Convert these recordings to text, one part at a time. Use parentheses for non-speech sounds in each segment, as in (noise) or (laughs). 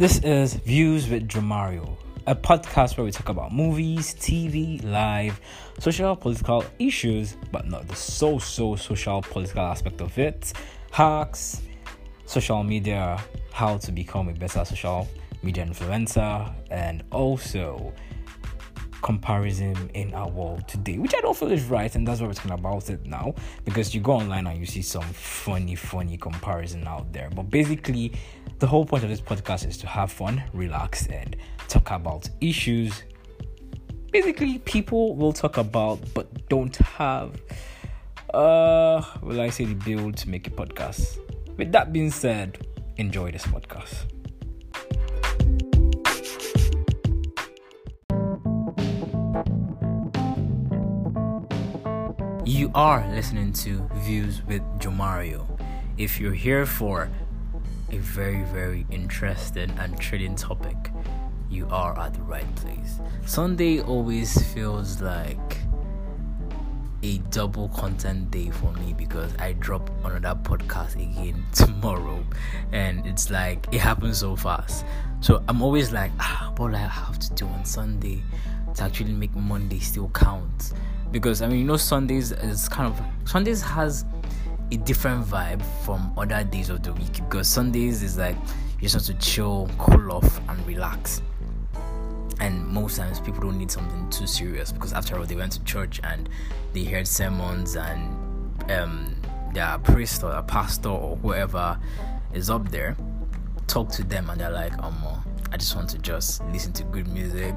This is Views with Joemario, a podcast where we talk about movies, TV, live, social, political issues, but not the so so social political aspect of it, hacks, social media, how to become a better social media influencer, and also comparison in our world today, which I don't feel is right, and that's why we're talking about it now. Because you go online and you see some funny, funny comparison out there. But basically, the whole point of this podcast is to have fun, relax, and talk about issues. Basically, people will talk about but don't have uh will I say the build to make a podcast. With that being said, enjoy this podcast. You are listening to Views with Joemario. If you're here for a very, very interesting and thrilling topic, you are at the right place. Sunday always feels like a double content day for me because I drop another podcast again (laughs) tomorrow, and it's like it happens so fast. So I'm always like, ah, what I have to do on Sunday to actually make Monday still count? Because I mean, you know, Sundays is kind of Sundays has a different vibe from other days of the week because Sundays is like you just want to chill, cool off, and relax. And most times people don't need something too serious because after all, they went to church and they heard sermons and um, their priest or a pastor or whoever is up there talk to them and they're like, um, I just want to just listen to good music,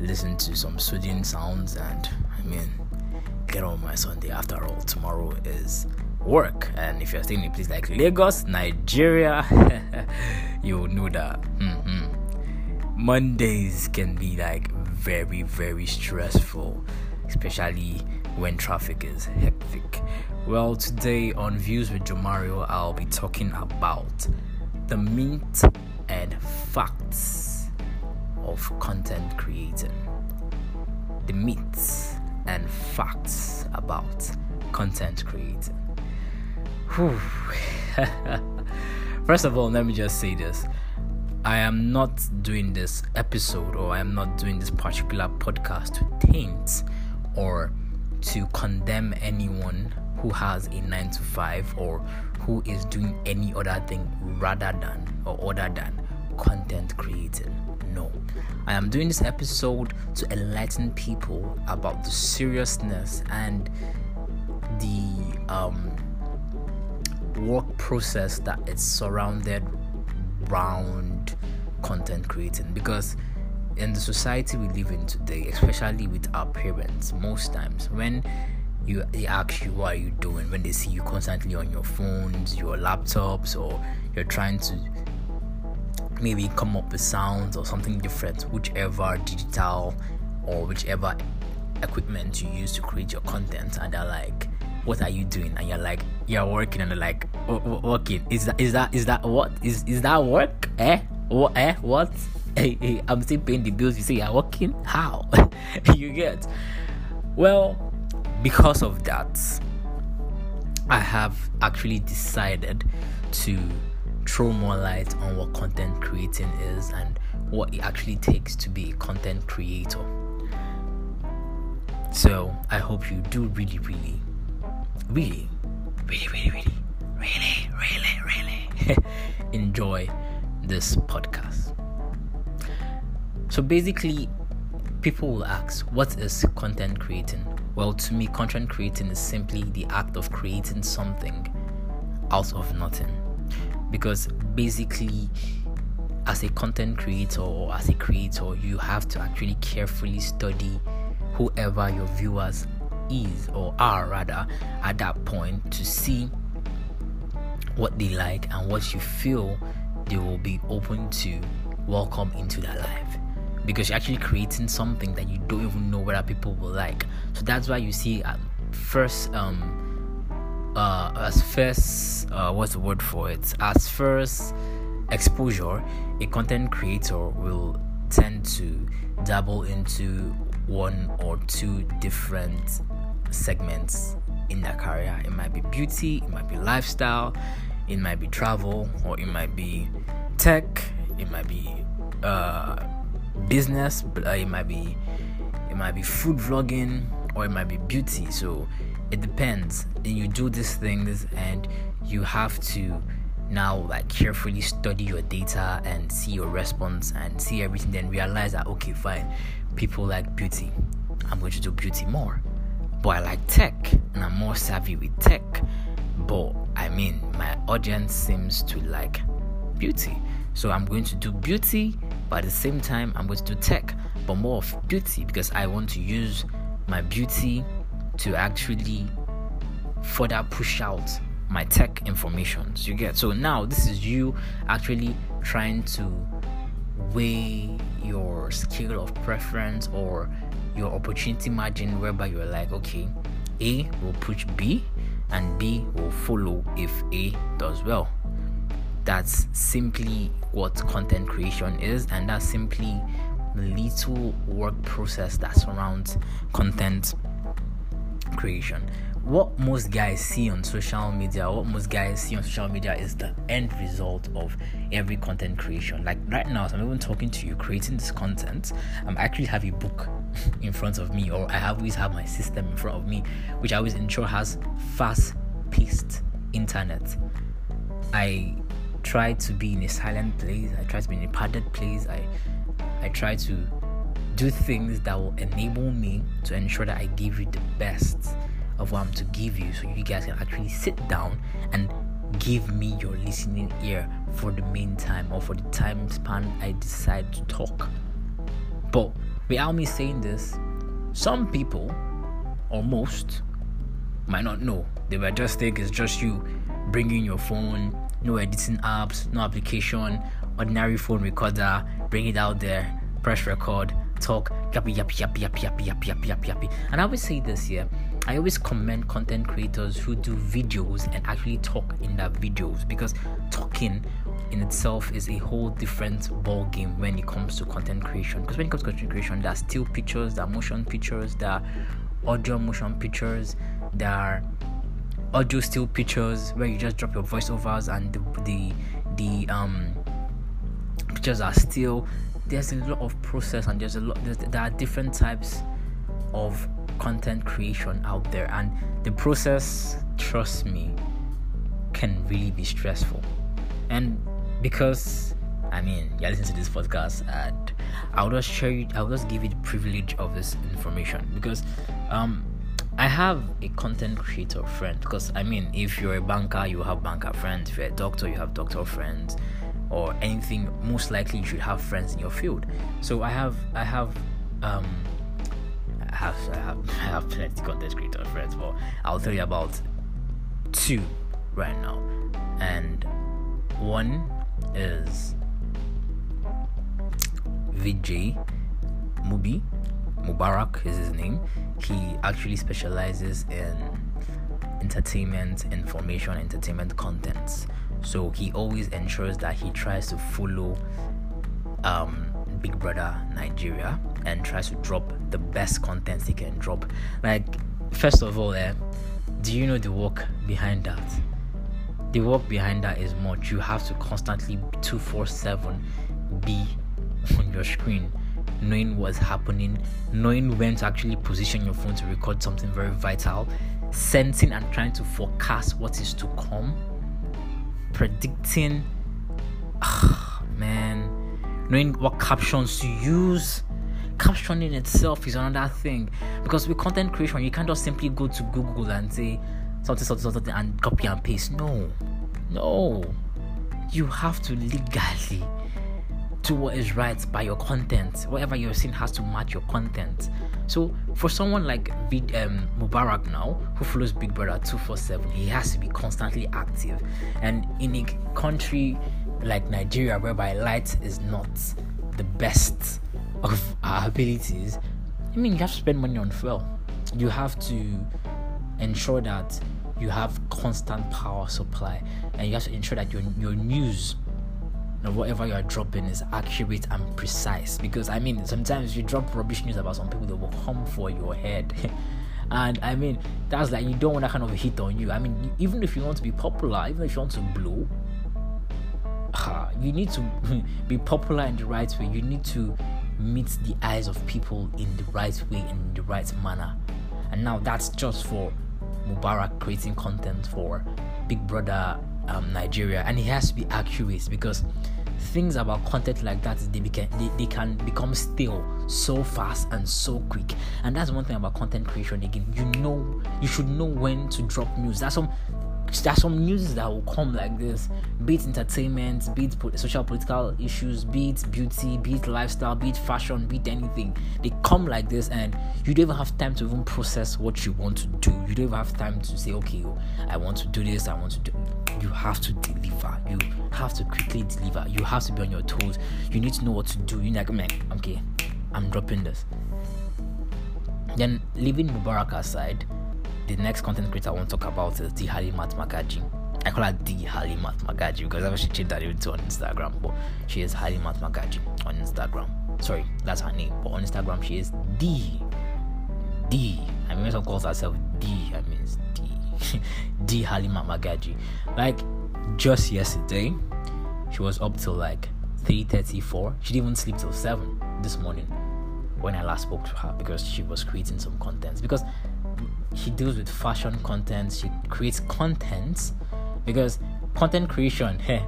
listen to some soothing sounds, and I mean, get on my Sunday. After all, tomorrow is work, and if you're staying in a place like Lagos, Nigeria, (laughs) you'll know that mm-hmm. Mondays can be like very, very stressful, especially when traffic is hectic. Well, today on Views with Joemario, I'll be talking about the meat and facts of content creating. The myths and facts about content creating. (laughs) First of all, let me just say this. I am not doing this episode or I am not doing this particular podcast to taint or to condemn anyone who has a 9 to 5 or who is doing any other thing rather than or other than content creating. No. I am doing this episode to enlighten people about the seriousness and the um, work process that is surrounded around content creating because in the society we live in today, especially with our parents, most times when you they ask you what are you doing when they see you constantly on your phones, your laptops, or you're trying to maybe come up with sounds or something different, whichever digital or whichever equipment you use to create your content, and they're like, "What are you doing?" And you're like, "You're working," and they're like, "Working? Is that is that is that what is is that work? Eh? What? Eh? What? (laughs) Hey, hey, I'm still paying the bills. You say you're working? How? (laughs) you get? Well, because of that, I have actually decided to throw more light on what content creating is and what it actually takes to be a content creator. So I hope you do really, really, really, really, really, really, really, really, really (laughs) enjoy this podcast. So basically, people will ask, what is content creating? Well, to me, content creating is simply the act of creating something out of nothing because basically as a content creator or as a creator you have to actually carefully study whoever your viewers is or are rather at that point to see what they like and what you feel they will be open to welcome into their life. Because you're actually creating something that you don't even know whether people will like. So that's why you see at first um uh, as first uh, what's the word for it as first exposure a content creator will tend to dabble into one or two different segments in their career it might be beauty it might be lifestyle it might be travel or it might be tech it might be uh, business, but uh, it might be it might be food vlogging, or it might be beauty. So it depends. And you do these things, and you have to now like carefully study your data and see your response and see everything. Then realize that okay, fine, people like beauty. I'm going to do beauty more. But I like tech, and I'm more savvy with tech. But I mean, my audience seems to like beauty. So I'm going to do beauty, but at the same time, I'm going to do tech, but more of beauty because I want to use my beauty to actually further push out my tech information. You get so now this is you actually trying to weigh your scale of preference or your opportunity margin whereby you're like, okay, A will push B and B will follow if A does well. That's simply what content creation is, and that's simply the little work process that surrounds content creation. What most guys see on social media, what most guys see on social media is the end result of every content creation. Like right now, I'm even talking to you, creating this content. I'm actually have a book (laughs) in front of me, or I always have my system in front of me, which I always ensure has fast paced internet. I try to be in a silent place. I try to be in a padded place. I I try to do things that will enable me to ensure that I give you the best of what I'm to give you so you guys can actually sit down and give me your listening ear for the meantime or for the time span I decide to talk. But without me saying this, some people or most might not know. They might just think it's just you bringing your phone, no editing apps, no application, ordinary phone recorder, bring it out there, press record, talk, yappy, yappy, yappy, yappy, yappy, yappy, yappy, yappy. And I always say this here. I always commend content creators who do videos and actually talk in their videos because talking in itself is a whole different ball game when it comes to content creation. Because when it comes to content creation, there are still pictures, there are motion pictures, there are audio motion pictures, there are audio still pictures where you just drop your voiceovers and the the, the um pictures are still there's a lot of process and there's a lot there are different types of content creation out there and the process trust me can really be stressful and because i mean you're listening to this podcast and i'll just share you i'll just give you the privilege of this information because um I have a content creator friend because I mean, if you're a banker, you have banker friends. If you're a doctor, you have doctor friends, or anything. Most likely, you should have friends in your field. So I have, I have, um, I have, I have, I have plenty content creator friends, but I'll tell you about two right now, and one is VJ Mubi Mubarak is his name. He actually specializes in entertainment, information, entertainment contents. So he always ensures that he tries to follow um, Big Brother Nigeria and tries to drop the best contents he can drop. Like, first of all, eh, do you know the work behind that? The work behind that is much. You have to constantly 247 be on your screen knowing what's happening, knowing when to actually position your phone to record something very vital, sensing and trying to forecast what is to come, predicting, (sighs) man, knowing what captions to use. Captioning itself is another thing because with content creation, you can't just simply go to Google and say something, something, something, and copy and paste. No, no, you have to legally do what is right by your content. Whatever you're seeing has to match your content. So for someone like um, Mubarak now, who follows Big Brother 247, he has to be constantly active. And in a country like Nigeria, whereby light is not the best of our abilities, I mean, you have to spend money on fuel. You have to ensure that you have constant power supply, and you have to ensure that your your news whatever you are dropping is accurate and precise. Because I mean, sometimes you drop rubbish news about some people that will come for your head. (laughs) and I mean, that's like you don't want that kind of hit on you. I mean, even if you want to be popular, even if you want to blow, uh, (sighs) you need to (laughs) be popular in the right way. You need to meet the eyes of people in the right way and in the right manner. And now that's just for Mubarak creating content for Big Brother um, Nigeria, and it has to be accurate because things about content like that they, became, they, they can become stale so fast and so quick. And that's one thing about content creation again. You know you should know when to drop news. That's some there's some news that will come like this. Be it entertainment be it social political issues be it beauty be it lifestyle be it fashion be it anything. They come like this and you don't even have time to even process what you want to do. You don't even have time to say okay i want to do this i want to do you have to deliver. You have to quickly deliver. You have to be on your toes. You need to know what to do. You're like man okay i'm dropping this. Then leaving mubarak aside the next content creator I want to talk about is the Halimat Magaji. I call her the Halimat Magaji because I've actually changed that even to on Instagram, but she is Halimat Magaji on Instagram. Sorry, that's her name, but on Instagram she is the D. I mean, when someone calls herself D, I mean it's D. (laughs) D Halimat Magaji. Like just yesterday, she was up till like 3:34. She didn't even sleep till seven this morning when I last spoke to her because she was creating some contents because she deals with fashion content she creates content because content creation hey,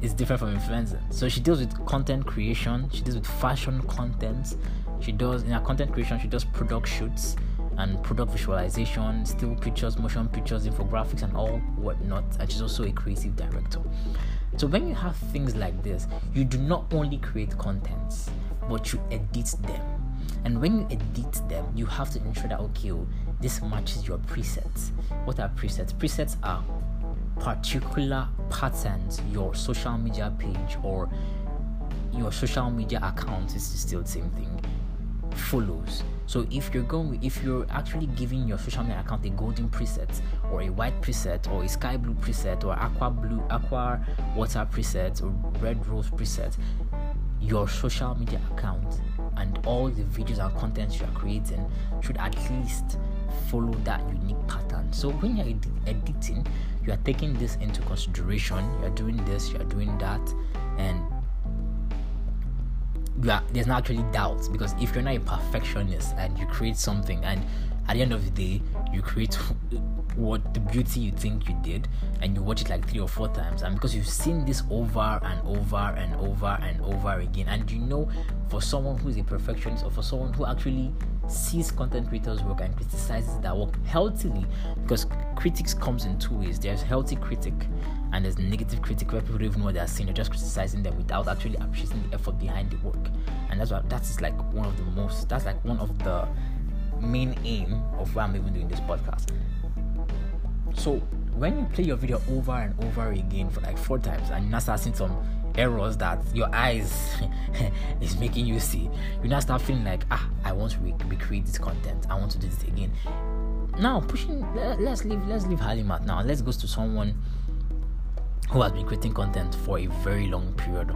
is different from influencing so she deals with content creation she deals with fashion content she does in her content creation she does product shoots and product visualization still pictures motion pictures infographics and all whatnot and she's also a creative director. So when you have things like this you do not only create contents but you edit them. And when you edit them you have to ensure that okay this matches your presets. What are presets? Presets are particular patterns. Your social media page or your social media account is still the same thing. Follows. So if you're going if you're actually giving your social media account a golden preset or a white preset or a sky blue preset or aqua blue aqua water preset or red rose preset your social media account and all the videos and contents you are creating should at least follow that unique pattern. So when you're ed- editing, you are taking this into consideration. You are doing this, you are doing that, and are, there's not actually doubts because if you're not a perfectionist and you create something and at the end of the day you create (laughs) what the beauty you think you did and you watch it like three or four times and because you've seen this over and over and over and over again and you know for someone who's a perfectionist or for someone who actually sees content creators work and criticizes that work healthily because critics comes in two ways. There's healthy critic and there's negative critic. Where people don't even know what they're saying they're just criticizing them without actually appreciating the effort behind the work. And that's what that is like one of the most that's like one of the main aim of why I'm even doing this podcast. So when you play your video over and over again for like four times and you now start seeing some errors that your eyes (laughs) is making you see, you now start feeling like ah, I want to re- recreate this content. I want to do this again. Now pushing, let, us leave let's leave Halimat now. Let's go to someone who has been creating content for a very long period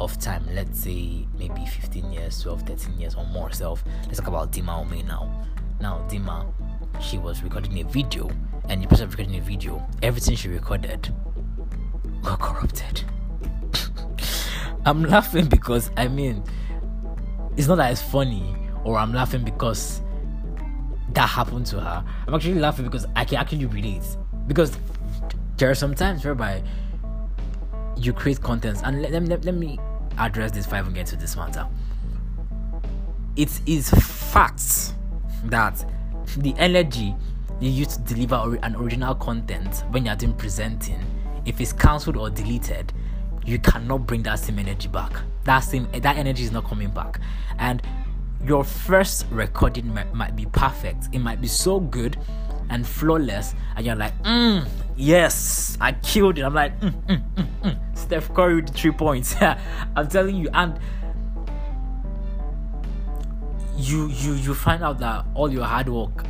of time, let's say maybe 15 years, 12, 13 years or more self. Let's talk about Dima Ome now. Now, Dima, she was recording a video, and the person recording a video, everything she recorded got corrupted. I'm laughing because I mean, it's not that it's funny, or I'm laughing because that happened to her. I'm actually laughing because I can actually relate. Because there are some times whereby you create contents and let, let, let me address this five get to this matter. It is facts that the energy you use to deliver an original content when you're doing presenting, if it's cancelled or deleted, you cannot bring that same energy back. That same that energy is not coming back, and your first recording might, might be perfect. It might be so good and flawless, and you're like, mm, yes, I killed it. I'm like, mm, mm, mm, mm. Steph Curry with the three points. (laughs) I'm telling you, and you you you find out that all your hard work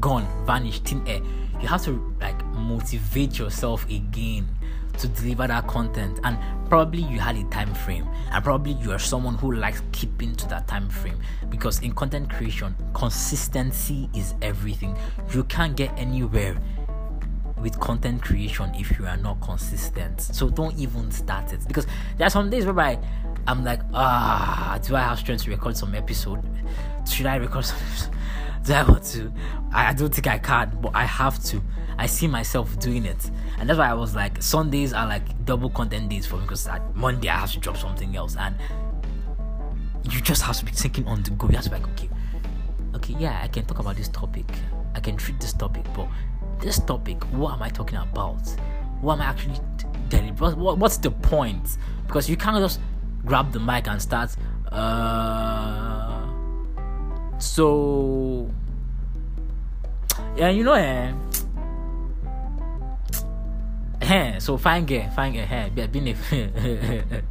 gone, vanished, thin air. You have to like motivate yourself again to deliver that content and probably you had a time frame and probably you are someone who likes keeping to that time frame because in content creation consistency is everything you can't get anywhere with content creation if you are not consistent. So don't even start it because there are some days whereby I'm like, ah, do I have strength to record some episode? Should I record some? Do I want to? I, I don't think I can, but I have to. I see myself doing it, and that's why I was like, Sundays are like double content days for me because like, Monday I have to drop something else, and you just have to be thinking on the go. You have to be like, okay, okay, yeah, I can talk about this topic, I can treat this topic, but this topic, what am I talking about? What am I actually delivering? What, what's the point? Because you can't just grab the mic and start. Uh, so yeah, you know, eh. eh so fine girl, fine girl, eh, being a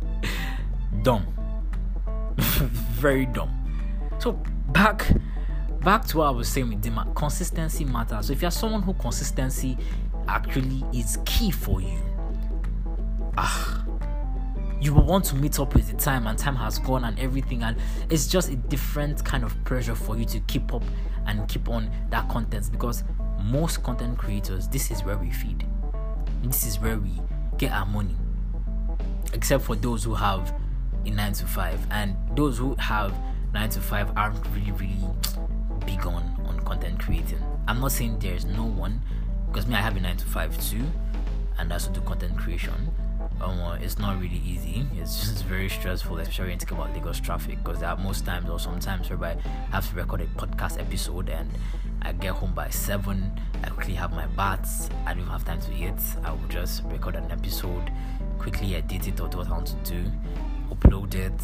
dumb, (laughs) very dumb. So back back to what I was saying with Dima, consistency matters. So if you're someone who consistency actually is key for you, ah, you will want to meet up with the time, and time has gone, and everything, and it's just a different kind of pressure for you to keep up and keep on that content because most content creators, this is where we feed, this is where we get our money, except for those who have a nine to five, and those who have nine to five aren't really, really big on on content creating. I'm not saying there's no one because me I have a nine to five too, and also do content creation. Um, uh, it's not really easy. It's (laughs) just very stressful, especially when you think about Lagos traffic. Because there are most times or sometimes whereby I have to record a podcast episode and I get home by seven. I quickly have my baths. I don't have time to eat. I will just record an episode, quickly edit it or do what I want to do, upload it.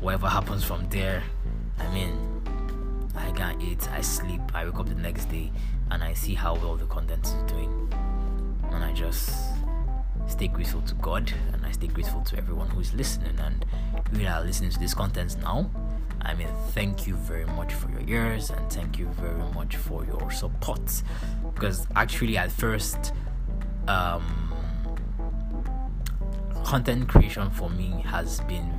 Whatever happens from there, I mean, I can't eat, I sleep, I wake up the next day and I see how well the content is doing. And I just stay grateful to God and I stay grateful to everyone who is listening and you are listening to this content now. I mean, thank you very much for your ears and thank you very much for your support. Because actually, at first, um, content creation for me has been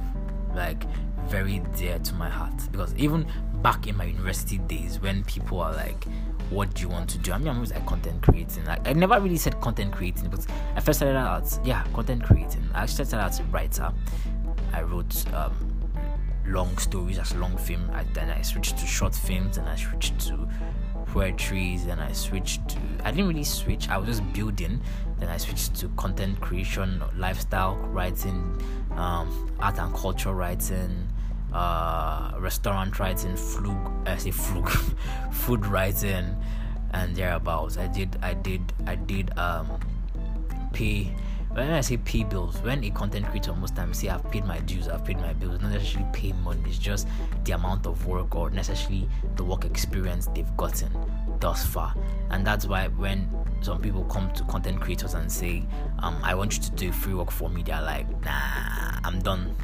like very dear to my heart because even back in my university days when people are like what do you want to do? I mean, I'm always like content creating. Like, I never really said content creating, but I first started out, yeah, content creating. I actually started out as a writer. I wrote um, long stories as long film. I, then I switched to short films, and I switched to poetry. Then I switched to. I didn't really switch. I was just building. Then I switched to content creation, lifestyle writing, um, art and culture writing uh, restaurant writing, flug, I say flug, (laughs) food writing, and thereabouts. I did, I did, I did um, pay. When I say pay bills, when a content creator most times say I've paid my dues, I've paid my bills, not necessarily pay money. It's just the amount of work or necessarily the work experience they've gotten thus far, and that's why when some people come to content creators and say, um, "I want you to do free work for me," they're like, "Nah, I'm done."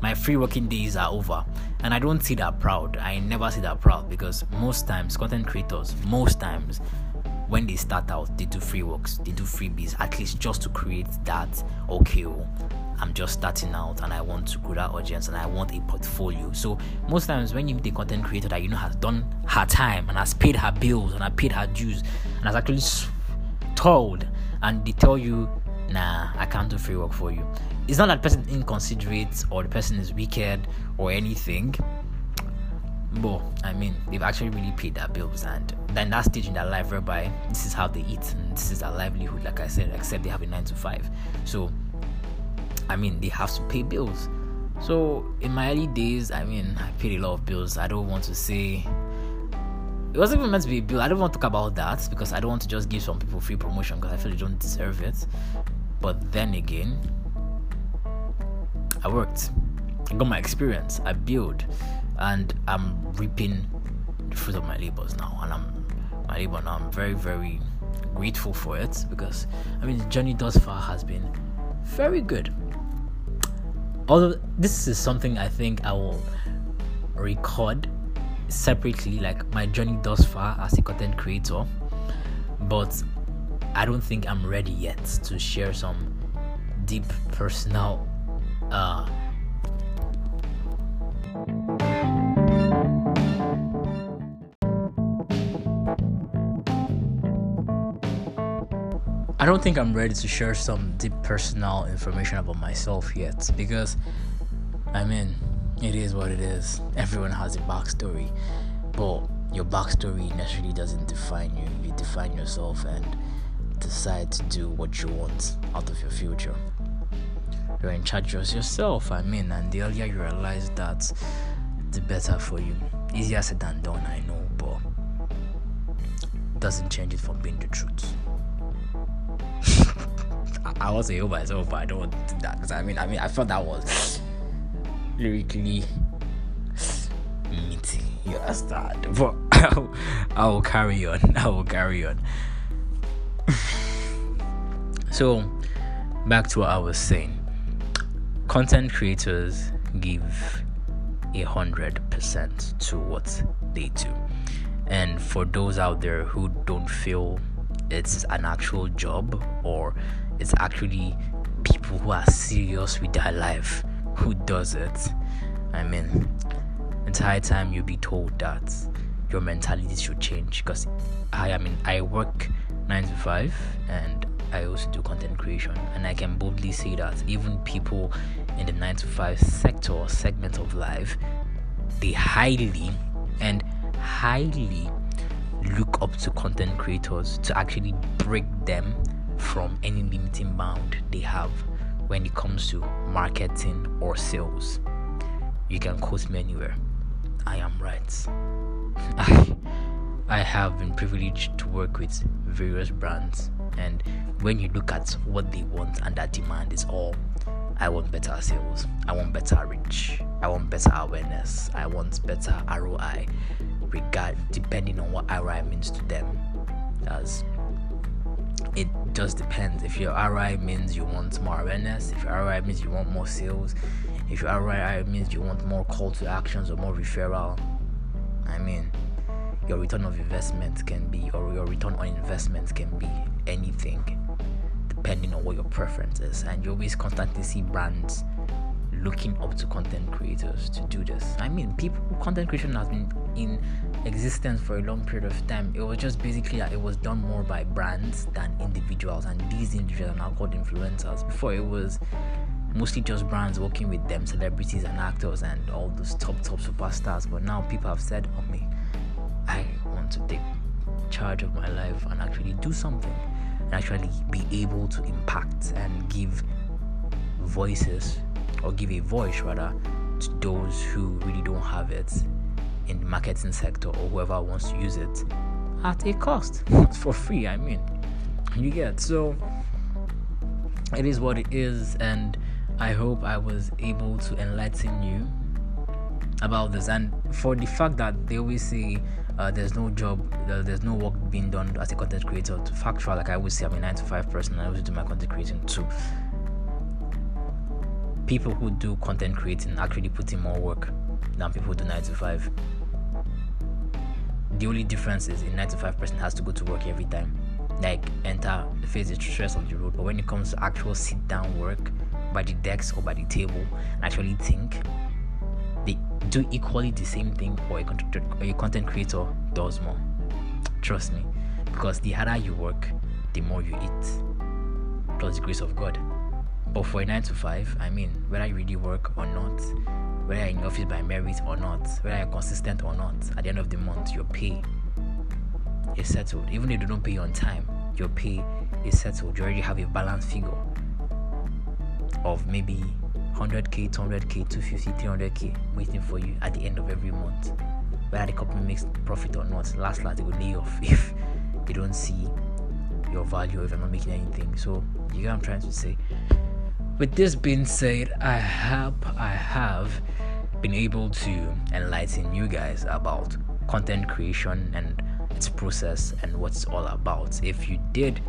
My free working days are over. And i don't see that proud. I never see that proud because most times content creators most times when they start out they do free works they do freebies at least just to create that okay oh, i'm just starting out and i want to grow that audience and i want a portfolio. So most times when you meet a content creator that you know has done her time and has paid her bills and has paid her dues and has actually told and they tell you nah i can't do free work for you it's not that person inconsiderate or the person is wicked or anything but I mean they've actually really paid their bills and then that stage in their life whereby this is how they eat and this is their livelihood like I said except they have a 9 to 5 so I mean they have to pay bills so in my early days I mean I paid a lot of bills I don't want to say it wasn't even meant to be a bill. I don't want to talk about that because I don't want to just give some people free promotion because I feel they don't deserve it. But then again, I worked, I got my experience, I built, and I'm reaping the fruit of my labors now. And I'm my labor now. I'm very, very grateful for it because I mean the journey thus far has been very good. Although this is something I think I will record separately, like my journey thus far as a content creator, but I don't think I'm ready yet to share some deep personal uh, I don't think I'm ready to share some deep personal information about myself yet because I mean, it is what it is. Everyone has a backstory, but your backstory necessarily doesn't define you. You define yourself and decide to do what you want out of your future. You're in charge of yourself, I mean, and the earlier you realize that, the better for you. Easier said than done, I know, but doesn't change it from being the truth. (laughs) I was a myself, but I don't want to do that. I mean, I mean, I felt that was lyrically meaty. You understand? But (laughs) I will carry on. (laughs) I will carry on. so, back to what I was saying. Content creators give a hundred percent to what they do. And for those out there who don't feel it's an actual job or it's actually people who are serious with their life who does it, I mean, entire time you'll be told that your mentality should change because I, I mean, I work nine to five and I also do content creation, and I can boldly say that even people in the nine to five sector or segment of life, they highly and highly look up to content creators to actually break them from any limiting bound they have when it comes to marketing or sales. You can quote me anywhere. I am right. (laughs) I, have been privileged to work with various brands, and when you look at what they want and that demand is all I want better sales, I want better reach, I want better awareness, I want better ROI, regard depending on what ROI means to them. As it just depends. If your ROI means you want more awareness, if your ROI means you want more sales, if your ROI means you want more call to actions or more referral, I mean, your return of investment can be, or your return on investment can be anything, depending on what your preference is. And you always constantly see brands looking up to content creators to do this. I mean, people content creation has been in existence for a long period of time. It was just basically that it was done more by brands than individuals, and these individuals are now called influencers. Before it was mostly just brands working with them, celebrities and actors and all those top top superstars. But now people have said, "Oh me, I want to take charge of my life and actually do something, and actually be able to impact and give voices or give a voice rather to those who really don't have it in the marketing sector or whoever wants to use it at a cost. (laughs) For free i mean. You get so it is what it is and i hope i was able to enlighten you about this. And for the fact that they always say uh, there's no job uh, there's no work being done as a content creator to factual like i always say i'm a 9 to 5 person i always do my content creating too people who do content creating actually put in more work than people who do 9 to 5. The only difference is a 9 to 5 person has to go to work every time, like enter, face the stress of the road. But when it comes to actual sit down work by the desk or by the table, actually think, do equally the same thing, or a content, or a content creator does more. Trust me, because the harder you work, the more you eat. Plus the grace of God. But for a 9 to 5, I mean, whether you really work or not, whether you're in office by merit or not, whether you're consistent or not, at the end of the month, your pay is settled. Even if they don't pay you on time, your pay is settled. You already have a balanced figure of maybe 100k, 200k, 250, 300k waiting for you at the end of every month. Whether the company makes profit or not, last last they will lay off (laughs) if you don't see your value if you're not making anything. So you get what I'm trying to say with this being said, I hope I have been able to enlighten you guys about content creation and its process and what it's all about. If you did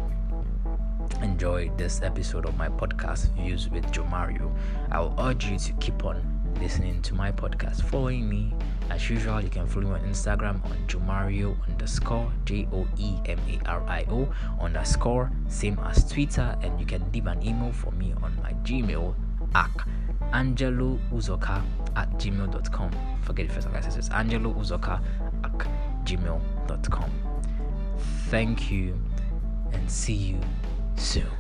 enjoy this episode of my podcast, Views with Joemario, I will urge you to keep on listening to my podcast, following me as usual, you can follow me on Instagram on Joemario underscore J O E M A R I O underscore, same as Twitter, and you can leave an email for me on my Gmail at angelouzoka at gmail.com. Forget the first one, guys. It's angelouzoka at gmail.com. Thank you and see you soon.